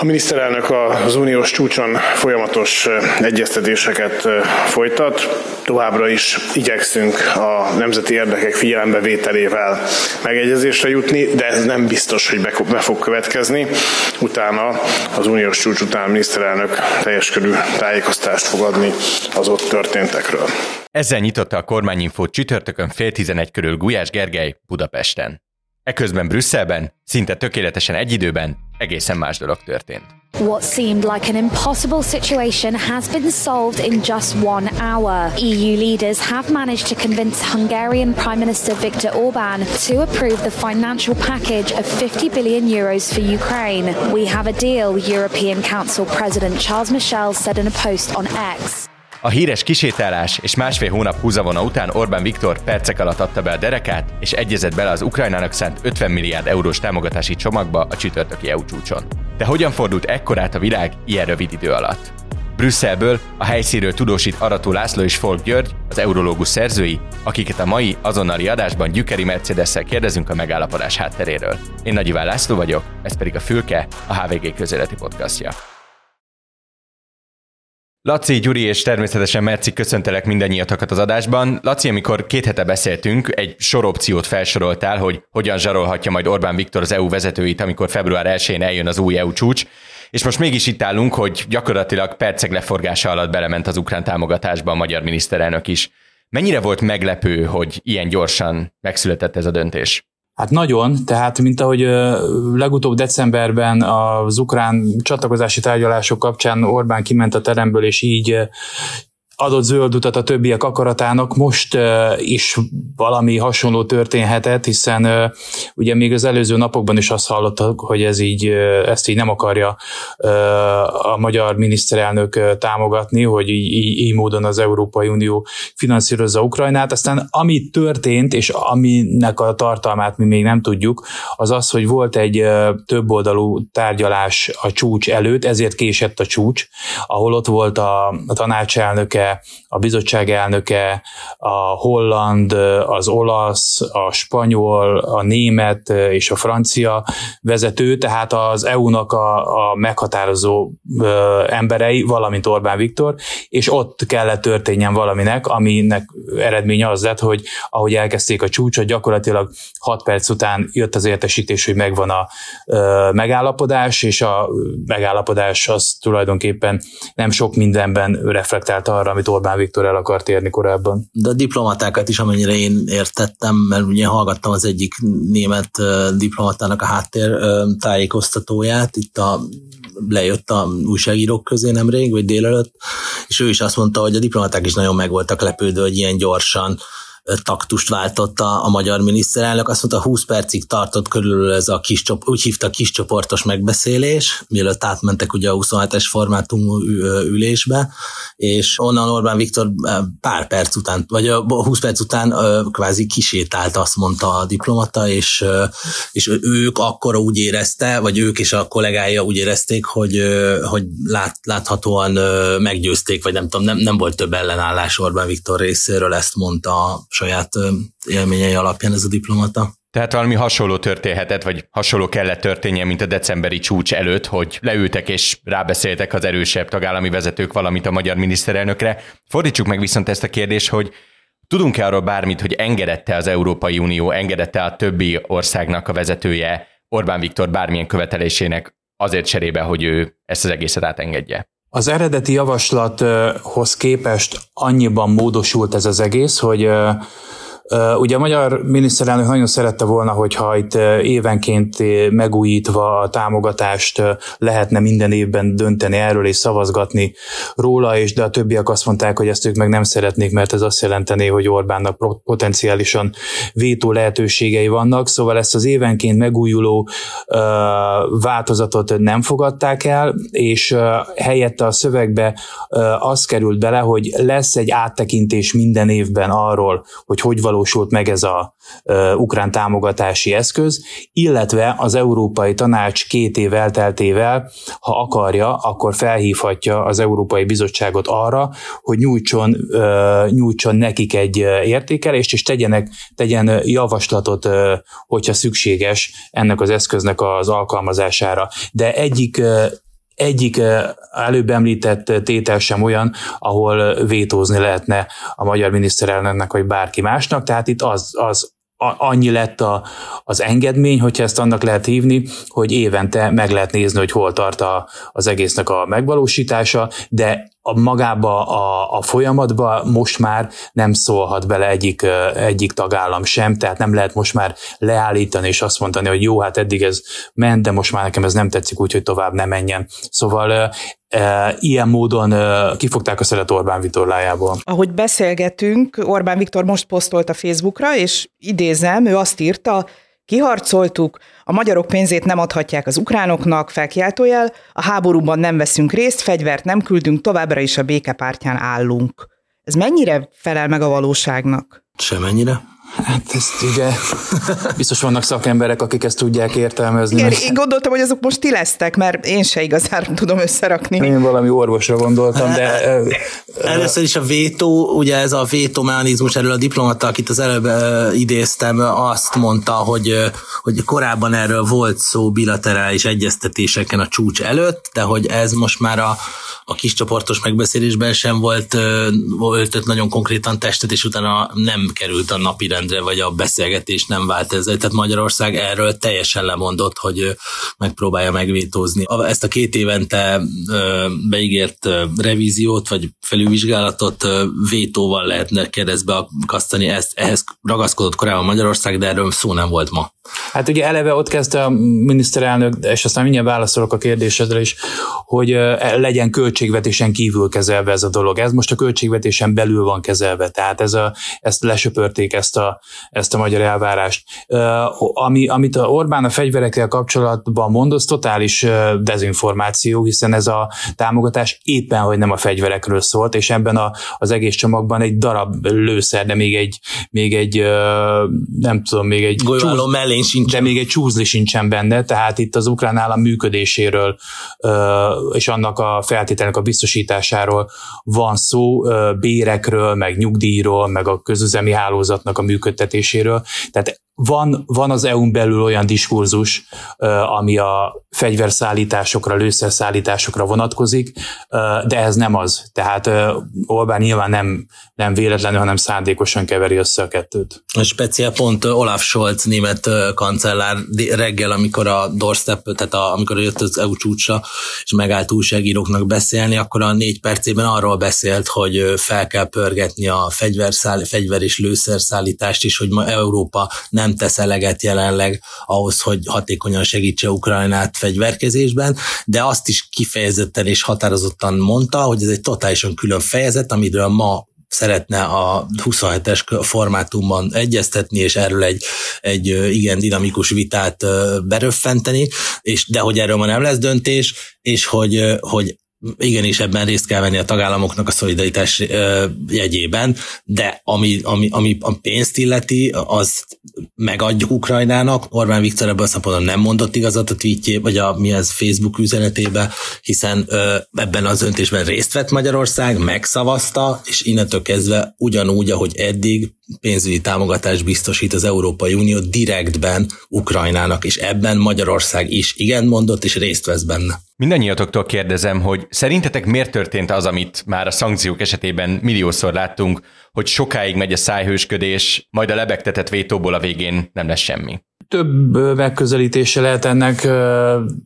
A miniszterelnök az uniós csúcson folyamatos egyeztetéseket folytat. Továbbra is igyekszünk a nemzeti érdekek figyelembevételével megegyezésre jutni, de ez nem biztos, hogy be fog következni. Utána az uniós csúcs után a miniszterelnök teljes körű tájékoztást fog adni az ott történtekről. Ezzel nyitotta a kormányinfót csütörtökön fél tizenegy körül Gulyás Gergely Budapesten. Eközben Brüsszelben, szinte tökéletesen egy időben egészen más dolog történt. What seemed like an impossible situation has been solved in just one hour. EU leaders have managed to convince Hungarian Prime Minister Viktor Orban to approve the financial package of 50 billion euros for Ukraine. We have a deal, European Council President Charles Michel said in a post on X. A híres kisétálás és másfél hónap húzavona után Orbán Viktor percek alatt adta be a derekát, és egyezett bele az Ukrajnának szánt 50 milliárd eurós támogatási csomagba a csütörtöki EU csúcson. De hogyan fordult ekkorát a világ ilyen rövid idő alatt? Brüsszelből a helyszínről tudósít Arató László és Folk György, az eurológus szerzői, akiket a mai azonnali adásban Gyükeri mercedes kérdezünk a megállapodás hátteréről. Én Nagy Iván László vagyok, ez pedig a Fülke, a HVG közéleti podcastja. Laci, Gyuri és természetesen Merci köszöntelek mindannyiatokat az adásban. Laci, amikor két hete beszéltünk, egy sor opciót felsoroltál, hogy hogyan zsarolhatja majd Orbán Viktor az EU vezetőit, amikor február 1-én eljön az új EU csúcs. És most mégis itt állunk, hogy gyakorlatilag percek leforgása alatt belement az ukrán támogatásba a magyar miniszterelnök is. Mennyire volt meglepő, hogy ilyen gyorsan megszületett ez a döntés? Hát nagyon, tehát mint ahogy legutóbb decemberben az ukrán csatlakozási tárgyalások kapcsán Orbán kiment a teremből, és így adott zöld utat a többiek akaratának, most is valami hasonló történhetett, hiszen ugye még az előző napokban is azt hallottak, hogy ez így, ezt így nem akarja a magyar miniszterelnök támogatni, hogy így, így, módon az Európai Unió finanszírozza Ukrajnát. Aztán ami történt, és aminek a tartalmát mi még nem tudjuk, az az, hogy volt egy többoldalú tárgyalás a csúcs előtt, ezért késett a csúcs, ahol ott volt a, a tanácselnöke a bizottság elnöke, a holland, az olasz, a spanyol, a német és a francia vezető, tehát az EU-nak a, a meghatározó emberei, valamint Orbán Viktor, és ott kellett történjen valaminek, aminek eredménye az lett, hogy ahogy elkezdték a csúcsot, gyakorlatilag 6 perc után jött az értesítés, hogy megvan a megállapodás, és a megállapodás az tulajdonképpen nem sok mindenben reflektált arra, amit Orbán Viktor el akart érni korábban. De a diplomatákat is, amennyire én értettem, mert ugye hallgattam az egyik német diplomatának a háttér tájékoztatóját, itt a lejött a újságírók közé nemrég, vagy délelőtt, és ő is azt mondta, hogy a diplomaták is nagyon meg voltak lepődve, hogy ilyen gyorsan taktust váltott a, magyar miniszterelnök. Azt mondta, 20 percig tartott körülbelül ez a kis, úgy hívta kis csoportos megbeszélés, mielőtt átmentek ugye a 27-es formátumú ülésbe, és onnan Orbán Viktor pár perc után, vagy a 20 perc után kvázi kisétált, azt mondta a diplomata, és, és ők akkor úgy érezte, vagy ők és a kollégája úgy érezték, hogy, hogy lát, láthatóan meggyőzték, vagy nem tudom, nem, nem volt több ellenállás Orbán Viktor részéről, ezt mondta saját élményei alapján ez a diplomata. Tehát valami hasonló történhetett, vagy hasonló kellett történnie, mint a decemberi csúcs előtt, hogy leültek és rábeszéltek az erősebb tagállami vezetők valamit a magyar miniszterelnökre. Fordítsuk meg viszont ezt a kérdést, hogy tudunk-e arról bármit, hogy engedette az Európai Unió, engedette a többi országnak a vezetője Orbán Viktor bármilyen követelésének azért cserébe, hogy ő ezt az egészet átengedje? Az eredeti javaslathoz képest annyiban módosult ez az egész, hogy Ugye a magyar miniszterelnök nagyon szerette volna, hogyha itt évenként megújítva a támogatást lehetne minden évben dönteni erről és szavazgatni róla, és de a többiek azt mondták, hogy ezt ők meg nem szeretnék, mert ez azt jelentené, hogy Orbánnak potenciálisan vétó lehetőségei vannak, szóval ezt az évenként megújuló változatot nem fogadták el, és helyette a szövegbe az került bele, hogy lesz egy áttekintés minden évben arról, hogy hogy való valósult meg ez a ukrán támogatási eszköz, illetve az Európai Tanács két év elteltével, ha akarja, akkor felhívhatja az Európai Bizottságot arra, hogy nyújtson, nyújtson nekik egy értékelést, és tegyenek, tegyen javaslatot, hogyha szükséges ennek az eszköznek az alkalmazására. De egyik egyik előbb említett tétel sem olyan, ahol vétózni lehetne a magyar miniszterelnöknek, vagy bárki másnak, tehát itt az, az annyi lett a, az engedmény, hogyha ezt annak lehet hívni, hogy évente meg lehet nézni, hogy hol tart a, az egésznek a megvalósítása, de a magába a, a folyamatba most már nem szólhat bele egyik, egyik tagállam sem, tehát nem lehet most már leállítani és azt mondani, hogy jó, hát eddig ez ment, de most már nekem ez nem tetszik, úgyhogy tovább nem menjen. Szóval ilyen módon kifogták a szeret Orbán vitorlájából. Ahogy beszélgetünk, Orbán Viktor most posztolt a Facebookra, és idézem, ő azt írta, Kiharcoltuk, a magyarok pénzét nem adhatják az ukránoknak, felkiáltójel, a háborúban nem veszünk részt, fegyvert nem küldünk, továbbra is a békepártján állunk. Ez mennyire felel meg a valóságnak? Semennyire. Hát ezt ugye biztos vannak szakemberek, akik ezt tudják értelmezni. Igen, én gondoltam, hogy azok most ti lesztek, mert én se igazán tudom összerakni. Én valami orvosra gondoltam, de... Először is a vétó, ugye ez a vétó mechanizmus, erről a diplomata, akit az előbb idéztem, azt mondta, hogy, hogy korábban erről volt szó bilaterális egyeztetéseken a csúcs előtt, de hogy ez most már a, a kis csoportos megbeszélésben sem volt, volt nagyon konkrétan testet, és utána nem került a napirendre, vagy a beszélgetés nem vált ezzel. Tehát Magyarország erről teljesen lemondott, hogy megpróbálja megvétózni. Ezt a két évente beígért revíziót, vagy felülvizsgálatot vétóval lehetne keresztbe akasztani. Ezt, ehhez ragaszkodott korábban Magyarország, de erről szó nem volt ma. Hát ugye eleve ott kezdte a miniszterelnök, és aztán mindjárt válaszolok a kérdésedre is, hogy legyen költségvetésen kívül kezelve ez a dolog. Ez most a költségvetésen belül van kezelve, tehát ez a, ezt lesöpörték ezt a, ezt a magyar elvárást. Ami, amit a Orbán a fegyverekkel kapcsolatban mond, az totális dezinformáció, hiszen ez a támogatás éppen, hogy nem a fegyverekről szólt, és ebben a, az egész csomagban egy darab lőszer, de még egy, még egy nem tudom, még egy Golyvaló mellén sincsen. De még egy csúzli sincsen benne, tehát itt az ukrán állam működéséről és annak a feltételnek a biztosításáról van szó, bérekről, meg nyugdíjról, meg a közüzemi hálózatnak a működtetéséről. Tehát van, van az EU-n belül olyan diskurzus, ami a fegyverszállításokra, lőszerszállításokra vonatkozik, de ez nem az. Tehát Orbán nyilván nem, nem véletlenül, hanem szándékosan keveri össze a kettőt. Speciál pont Olaf Scholz német kancellár reggel, amikor a doorstep, tehát a, amikor jött az EU csúcsra, és megállt újságíróknak beszélni, akkor a négy percében arról beszélt, hogy fel kell pörgetni a fegyver és lőszerszállítást is, hogy ma Európa nem nem tesz eleget jelenleg ahhoz, hogy hatékonyan segítse Ukrajnát fegyverkezésben, de azt is kifejezetten és határozottan mondta, hogy ez egy totálisan külön fejezet, amiről ma szeretne a 27-es formátumban egyeztetni, és erről egy, egy igen dinamikus vitát beröffenteni, és de hogy erről ma nem lesz döntés, és hogy, hogy igenis ebben részt kell venni a tagállamoknak a szolidaritás jegyében, de ami, ami, ami a pénzt illeti, az megadjuk Ukrajnának. Orbán Viktor ebből a szempontból nem mondott igazat a tweetje, vagy a mi ez Facebook üzenetébe, hiszen ebben az öntésben részt vett Magyarország, megszavazta, és innentől kezdve ugyanúgy, ahogy eddig pénzügyi támogatást biztosít az Európai Unió direktben Ukrajnának, és ebben Magyarország is igen mondott, és részt vesz benne. Mindannyiatoktól kérdezem, hogy szerintetek miért történt az, amit már a szankciók esetében milliószor láttunk, hogy sokáig megy a szájhősködés, majd a lebegtetett vétóból a végén nem lesz semmi? Több megközelítése lehet ennek.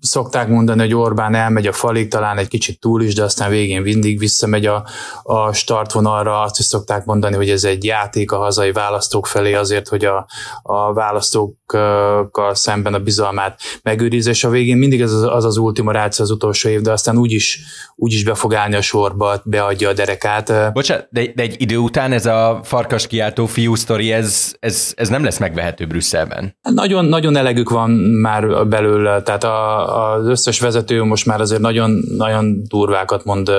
Szokták mondani, hogy Orbán elmegy a falig, talán egy kicsit túl is, de aztán végén mindig visszamegy a, a startvonalra. Azt is szokták mondani, hogy ez egy játék a hazai választók felé azért, hogy a, a választókkal szemben a bizalmát megőrizze, és a végén mindig ez az az, az ultima ráció az utolsó év, de aztán úgyis, úgyis be fog állni a sorba, beadja a derekát. Bocsánat, de, de egy idő után ez a farkas kiáltó fiú sztori, ez, ez, ez nem lesz megvehető Brüsszelben. Nagyon nagyon, nagyon elegük van már belőle, tehát a, az összes vezető most már azért nagyon, nagyon durvákat mond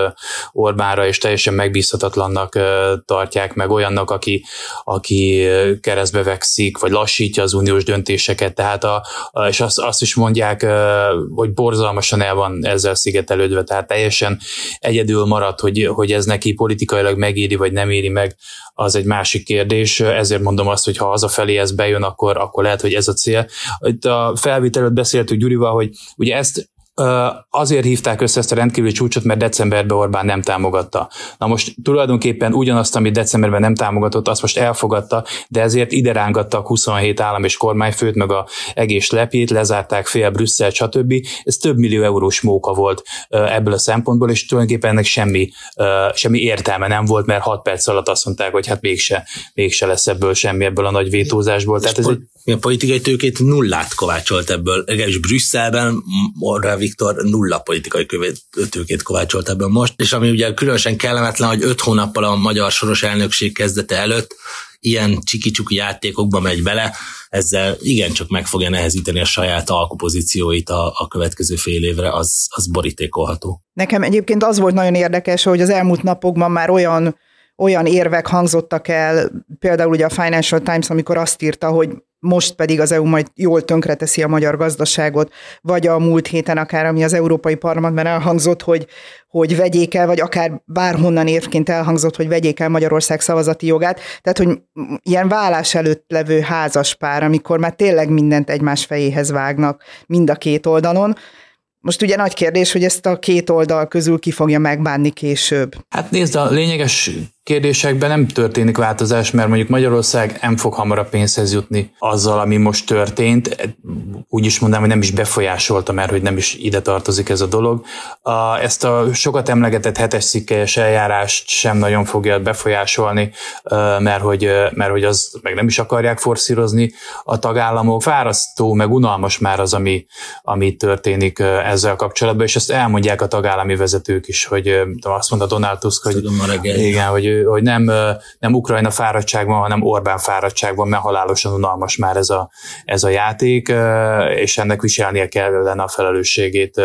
Orbánra, és teljesen megbízhatatlannak tartják meg olyannak, aki, aki keresztbe vekszik, vagy lassítja az uniós döntéseket, tehát a, és azt, azt is mondják, hogy borzalmasan el van ezzel szigetelődve, tehát teljesen egyedül maradt, hogy, hogy ez neki politikailag megéri, vagy nem éri meg, az egy másik kérdés, ezért mondom azt, hogy ha hazafelé ez bejön, akkor, akkor lehet, hogy ez a cél. Itt a felvételőt beszéltük Gyurival, hogy ugye ezt azért hívták össze ezt a rendkívüli csúcsot, mert decemberben Orbán nem támogatta. Na most tulajdonképpen ugyanazt, amit decemberben nem támogatott, azt most elfogadta, de ezért ide rángattak 27 állam és kormányfőt, meg a egész lepjét, lezárták fél Brüsszel, stb. Ez több millió eurós móka volt ebből a szempontból, és tulajdonképpen ennek semmi, semmi értelme nem volt, mert 6 perc alatt azt mondták, hogy hát mégse, mégse lesz ebből semmi ebből a nagy vétózásból. Tehát ez egy... A politikai tőkét nullát kovácsolt ebből, legalábbis Brüsszelben Orbán Viktor nulla politikai tőkét kovácsolt ebből most, és ami ugye különösen kellemetlen, hogy öt hónappal a magyar soros elnökség kezdete előtt ilyen csiki játékokba megy bele, ezzel igencsak meg fogja nehezíteni a saját alkupozícióit a, a következő fél évre, az, az borítékolható. Nekem egyébként az volt nagyon érdekes, hogy az elmúlt napokban már olyan olyan érvek hangzottak el, például ugye a Financial Times, amikor azt írta, hogy most pedig az EU majd jól tönkreteszi a magyar gazdaságot, vagy a múlt héten akár, ami az Európai Parlamentben elhangzott, hogy, hogy vegyék el, vagy akár bárhonnan érvként elhangzott, hogy vegyék el Magyarország szavazati jogát. Tehát, hogy ilyen vállás előtt levő házas pár, amikor már tényleg mindent egymás fejéhez vágnak mind a két oldalon, most ugye nagy kérdés, hogy ezt a két oldal közül ki fogja megbánni később. Hát nézd, a lényeges kérdésekben nem történik változás, mert mondjuk Magyarország nem fog hamarabb pénzhez jutni azzal, ami most történt. Úgy is mondanám, hogy nem is befolyásolta, mert hogy nem is ide tartozik ez a dolog. Ezt a sokat emlegetett hetes szikkelyes eljárást sem nagyon fogja befolyásolni, mert hogy, mert hogy az meg nem is akarják forszírozni a tagállamok. Fárasztó, meg unalmas már az, ami, ami történik ezzel kapcsolatban, és ezt elmondják a tagállami vezetők is, hogy azt mondta Donald Tusk, hogy, igen, hogy hogy nem, nem Ukrajna fáradtságban, hanem Orbán fáradtságban, mert halálosan unalmas már ez a, ez a játék, és ennek viselnie kellene a felelősségét.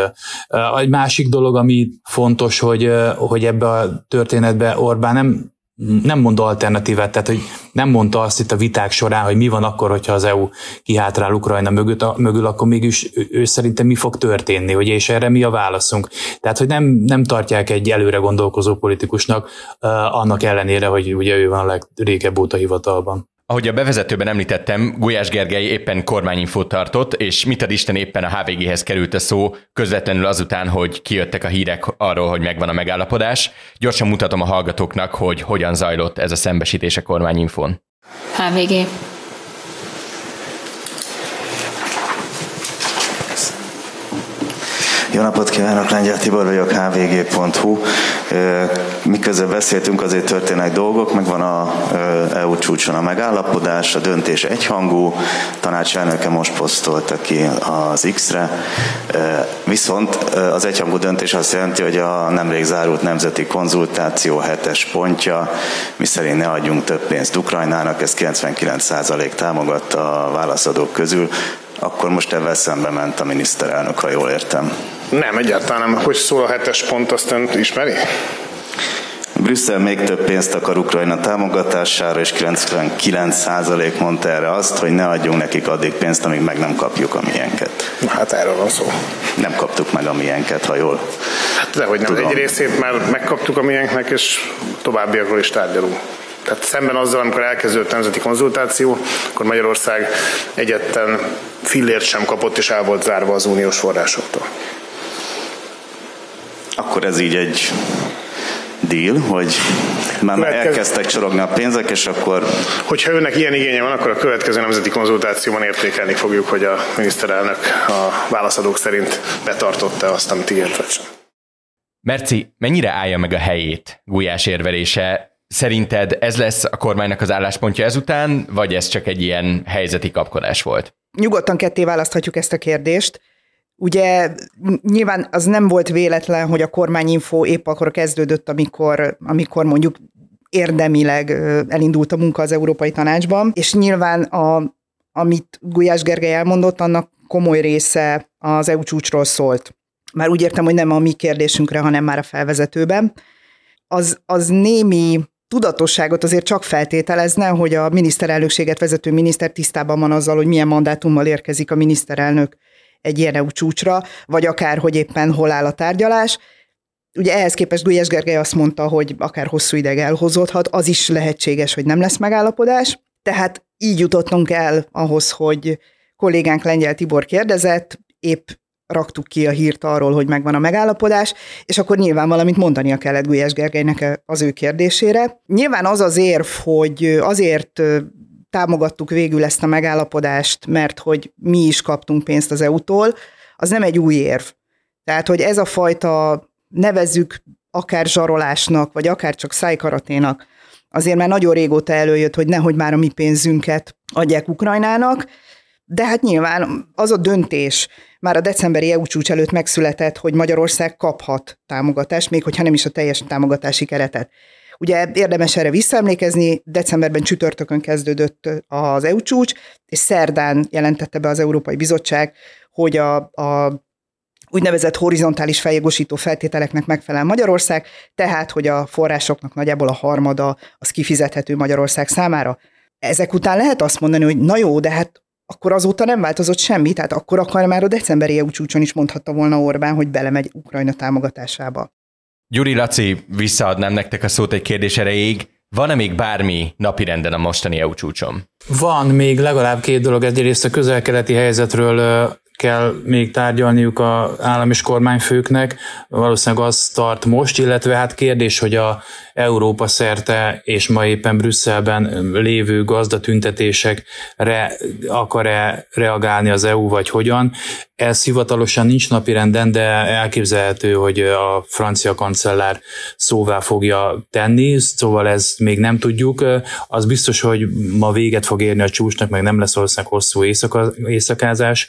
Egy másik dolog, ami fontos, hogy, hogy ebbe a történetbe Orbán nem nem mond alternatívát, tehát hogy nem mondta azt itt a viták során, hogy mi van akkor, hogyha az EU kihátrál Ukrajna mögött, mögül, akkor mégis ő, ő szerintem mi fog történni, hogy és erre mi a válaszunk. Tehát, hogy nem, nem tartják egy előre gondolkozó politikusnak, uh, annak ellenére, hogy ugye ő van a legrégebb óta hivatalban. Ahogy a bevezetőben említettem, Gulyás Gergely éppen kormányinfót tartott, és mit ad Isten éppen a HVG-hez került a szó, közvetlenül azután, hogy kijöttek a hírek arról, hogy megvan a megállapodás. Gyorsan mutatom a hallgatóknak, hogy hogyan zajlott ez a szembesítés a kormányinfón. HVG. Jó napot kívánok, Lengyel Tibor vagyok, hvg.hu. Miközben beszéltünk, azért történnek dolgok, meg van a EU csúcson a megállapodás, a döntés egyhangú, tanácselnöke most posztolta ki az X-re, viszont az egyhangú döntés azt jelenti, hogy a nemrég zárult nemzeti konzultáció hetes pontja, miszerint ne adjunk több pénzt Ukrajnának, ezt 99% támogatta a válaszadók közül, akkor most ebben szembe ment a miniszterelnök, ha jól értem. Nem, egyáltalán nem. Hogy szól a hetes pont, azt ön ismeri? Brüsszel még több pénzt akar Ukrajna támogatására, és 99% mondta erre azt, hogy ne adjunk nekik addig pénzt, amíg meg nem kapjuk a miénket. Hát erről van szó. Nem kaptuk meg a miénket, ha jól Hát dehogy nem. Tudom. Egy részét már megkaptuk a miénknek, és továbbiakról is tárgyalunk. Tehát szemben azzal, amikor elkezdődött nemzeti konzultáció, akkor Magyarország egyetten fillért sem kapott, és el volt zárva az uniós forrásoktól. Akkor ez így egy deal, hogy már következő... elkezdtek csorogni a pénzek, és akkor... Hogyha önnek ilyen igénye van, akkor a következő nemzeti konzultációban értékelni fogjuk, hogy a miniszterelnök a válaszadók szerint betartotta azt, amit ígért vagy sem. Merci, mennyire állja meg a helyét Gulyás érvelése? Szerinted ez lesz a kormánynak az álláspontja ezután, vagy ez csak egy ilyen helyzeti kapkodás volt? Nyugodtan ketté választhatjuk ezt a kérdést. Ugye nyilván az nem volt véletlen, hogy a kormányinfo épp akkor kezdődött, amikor, amikor mondjuk érdemileg elindult a munka az Európai Tanácsban, és nyilván a, amit Gulyás Gergely elmondott, annak komoly része az EU csúcsról szólt. Már úgy értem, hogy nem a mi kérdésünkre, hanem már a felvezetőben. Az, az némi tudatosságot azért csak feltételezne, hogy a miniszterelnökséget vezető miniszter tisztában van azzal, hogy milyen mandátummal érkezik a miniszterelnök egy ilyen EU csúcsra, vagy akár, hogy éppen hol áll a tárgyalás. Ugye ehhez képest Gulyás Gergely azt mondta, hogy akár hosszú ideig elhozódhat, az is lehetséges, hogy nem lesz megállapodás. Tehát így jutottunk el ahhoz, hogy kollégánk Lengyel Tibor kérdezett, épp raktuk ki a hírt arról, hogy megvan a megállapodás, és akkor nyilván valamit mondania kellett Gulyás Gergelynek az ő kérdésére. Nyilván az az érv, hogy azért támogattuk végül ezt a megállapodást, mert hogy mi is kaptunk pénzt az EU-tól, az nem egy új érv. Tehát, hogy ez a fajta nevezzük akár zsarolásnak, vagy akár csak szájkaraténak, azért már nagyon régóta előjött, hogy nehogy már a mi pénzünket adják Ukrajnának, de hát nyilván az a döntés már a decemberi EU csúcs előtt megszületett, hogy Magyarország kaphat támogatást, még hogyha nem is a teljes támogatási keretet. Ugye érdemes erre visszaemlékezni, decemberben csütörtökön kezdődött az EU csúcs, és szerdán jelentette be az Európai Bizottság, hogy a, a úgynevezett horizontális feljogosító feltételeknek megfelel Magyarország, tehát, hogy a forrásoknak nagyjából a harmada az kifizethető Magyarország számára. Ezek után lehet azt mondani, hogy na jó, de hát akkor azóta nem változott semmi, tehát akkor akar már a decemberi EU csúcson is mondhatta volna Orbán, hogy belemegy Ukrajna támogatásába. Gyuri Laci, visszaadnám nektek a szót egy kérdés erejéig. Van-e még bármi napirenden a mostani EU csúcson? Van még legalább két dolog. Egyrészt a közel-keleti helyzetről kell még tárgyalniuk a állam és kormányfőknek. Valószínűleg az tart most, illetve hát kérdés, hogy a Európa szerte és ma éppen Brüsszelben lévő gazdatüntetésekre akar-e reagálni az EU, vagy hogyan. Ez hivatalosan nincs napirenden, de elképzelhető, hogy a francia kancellár szóvá fogja tenni, szóval ezt még nem tudjuk. Az biztos, hogy ma véget fog érni a csúcsnak, meg nem lesz valószínűleg hosszú éjszaka, éjszakázás,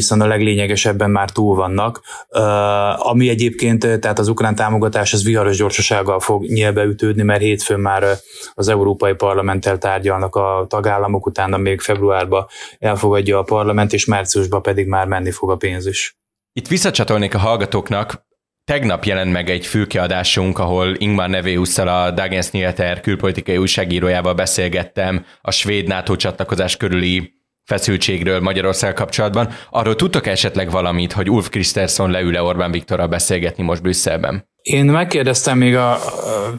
hiszen a leglényegesebben már túl vannak. Ami egyébként, tehát az ukrán támogatás, az viharos gyorsasággal fog nyilván beütődni, mert hétfőn már az Európai Parlamenttel tárgyalnak a tagállamok, utána még februárban elfogadja a parlament, és márciusban pedig már menni fog a pénz is. Itt visszacsatolnék a hallgatóknak, Tegnap jelent meg egy fülkiadásunk, ahol Ingmar Nevéusszal a Dagens Nyheter külpolitikai újságírójával beszélgettem a svéd NATO csatlakozás körüli feszültségről Magyarország kapcsolatban. Arról tudtok esetleg valamit, hogy Ulf Kristersson leül-e Orbán Viktorral beszélgetni most Brüsszelben? Én megkérdeztem még a, a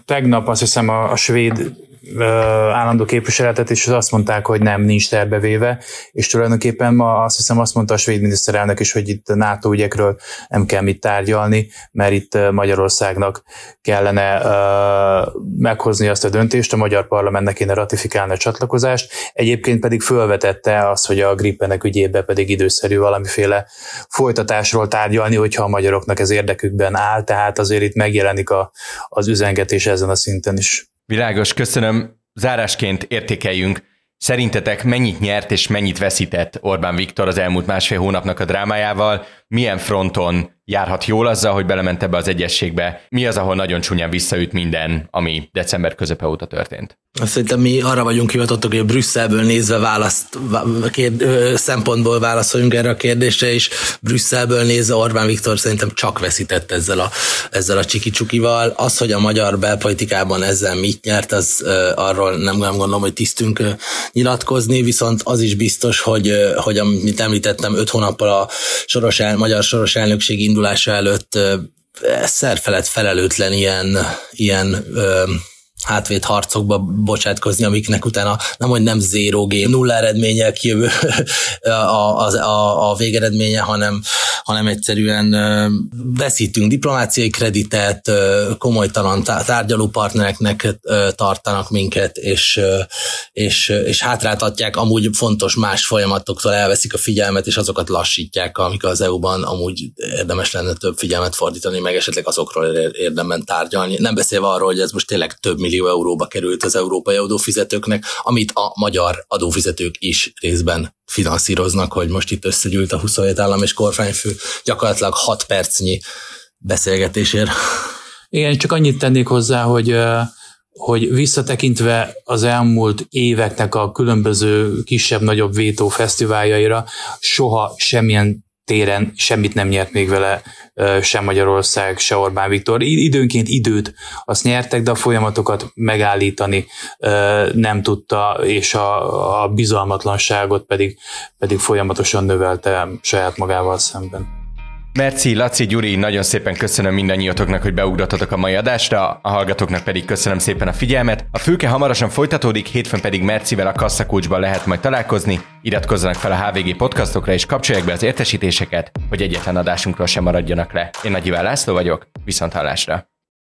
tegnap azt hiszem a, a svéd állandó képviseletet, és azt mondták, hogy nem, nincs terbevéve, és tulajdonképpen ma azt hiszem azt mondta a svéd miniszterelnök is, hogy itt NATO ügyekről nem kell mit tárgyalni, mert itt Magyarországnak kellene meghozni azt a döntést, a magyar parlamentnek kéne ratifikálni a csatlakozást, egyébként pedig fölvetette azt, hogy a grippenek ügyébe pedig időszerű valamiféle folytatásról tárgyalni, hogyha a magyaroknak ez érdekükben áll, tehát azért itt megjelenik a, az üzengetés ezen a szinten is. Világos, köszönöm. Zárásként értékeljünk. Szerintetek mennyit nyert és mennyit veszített Orbán Viktor az elmúlt másfél hónapnak a drámájával? Milyen fronton járhat jól azzal, hogy belement ebbe az egyességbe? Mi az, ahol nagyon csúnyán visszaüt minden, ami december közepe óta történt? Szerintem mi arra vagyunk hivatottak, hogy Brüsszelből nézve választ, kérd, szempontból válaszoljunk erre a kérdésre, és Brüsszelből nézve Orbán Viktor szerintem csak veszített ezzel a, ezzel a csiki-csukival. Az, hogy a magyar belpolitikában ezzel mit nyert, az arról nem, nem gondolom, hogy tisztünk nyilatkozni, viszont az is biztos, hogy, hogy amit említettem, öt hónappal a soros el, magyar soros elnökség indulása előtt szerfelett felelőtlen ilyen, ilyen hátvét harcokba bocsátkozni, amiknek utána nem, hogy nem zero game, nulla eredménnyel kijövő a, a, a, a végeredménye, hanem, hanem egyszerűen veszítünk diplomáciai kreditet, komolytalan tárgyaló partnereknek tartanak minket, és, és, és hátráltatják amúgy fontos más folyamatoktól, elveszik a figyelmet, és azokat lassítják, amik az EU-ban amúgy érdemes lenne több figyelmet fordítani, meg esetleg azokról érdemben tárgyalni. Nem beszélve arról, hogy ez most tényleg több millió euróba került az európai adófizetőknek, amit a magyar adófizetők is részben finanszíroznak, hogy most itt összegyűlt a 27 állam és kormányfő gyakorlatilag 6 percnyi beszélgetésért. Igen, csak annyit tennék hozzá, hogy hogy visszatekintve az elmúlt éveknek a különböző kisebb-nagyobb vétó fesztiváljaira soha semmilyen téren semmit nem nyert még vele sem Magyarország, se Orbán Viktor. Időnként időt azt nyertek, de a folyamatokat megállítani nem tudta, és a, a bizalmatlanságot pedig, pedig folyamatosan növelte saját magával szemben. Merci, Laci, Gyuri, nagyon szépen köszönöm mindannyiatoknak, hogy beugratotok a mai adásra, a hallgatóknak pedig köszönöm szépen a figyelmet. A fülke hamarosan folytatódik, hétfőn pedig Mercivel a kasszakulcsban lehet majd találkozni. Iratkozzanak fel a HVG podcastokra és kapcsolják be az értesítéseket, hogy egyetlen adásunkról sem maradjanak le. Én Nagy Iván László vagyok, viszont hallásra!